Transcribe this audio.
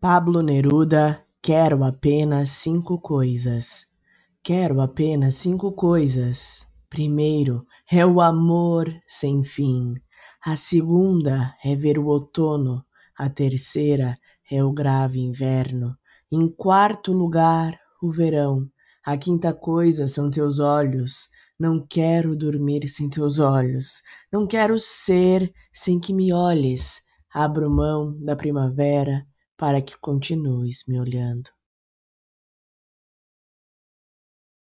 Pablo Neruda, quero apenas cinco coisas. Quero apenas cinco coisas. Primeiro é o amor sem fim. A segunda é ver o outono. A terceira é o grave inverno. Em quarto lugar, o verão. A quinta coisa são teus olhos. Não quero dormir sem teus olhos. Não quero ser sem que me olhes. Abro mão da primavera para que continues me olhando.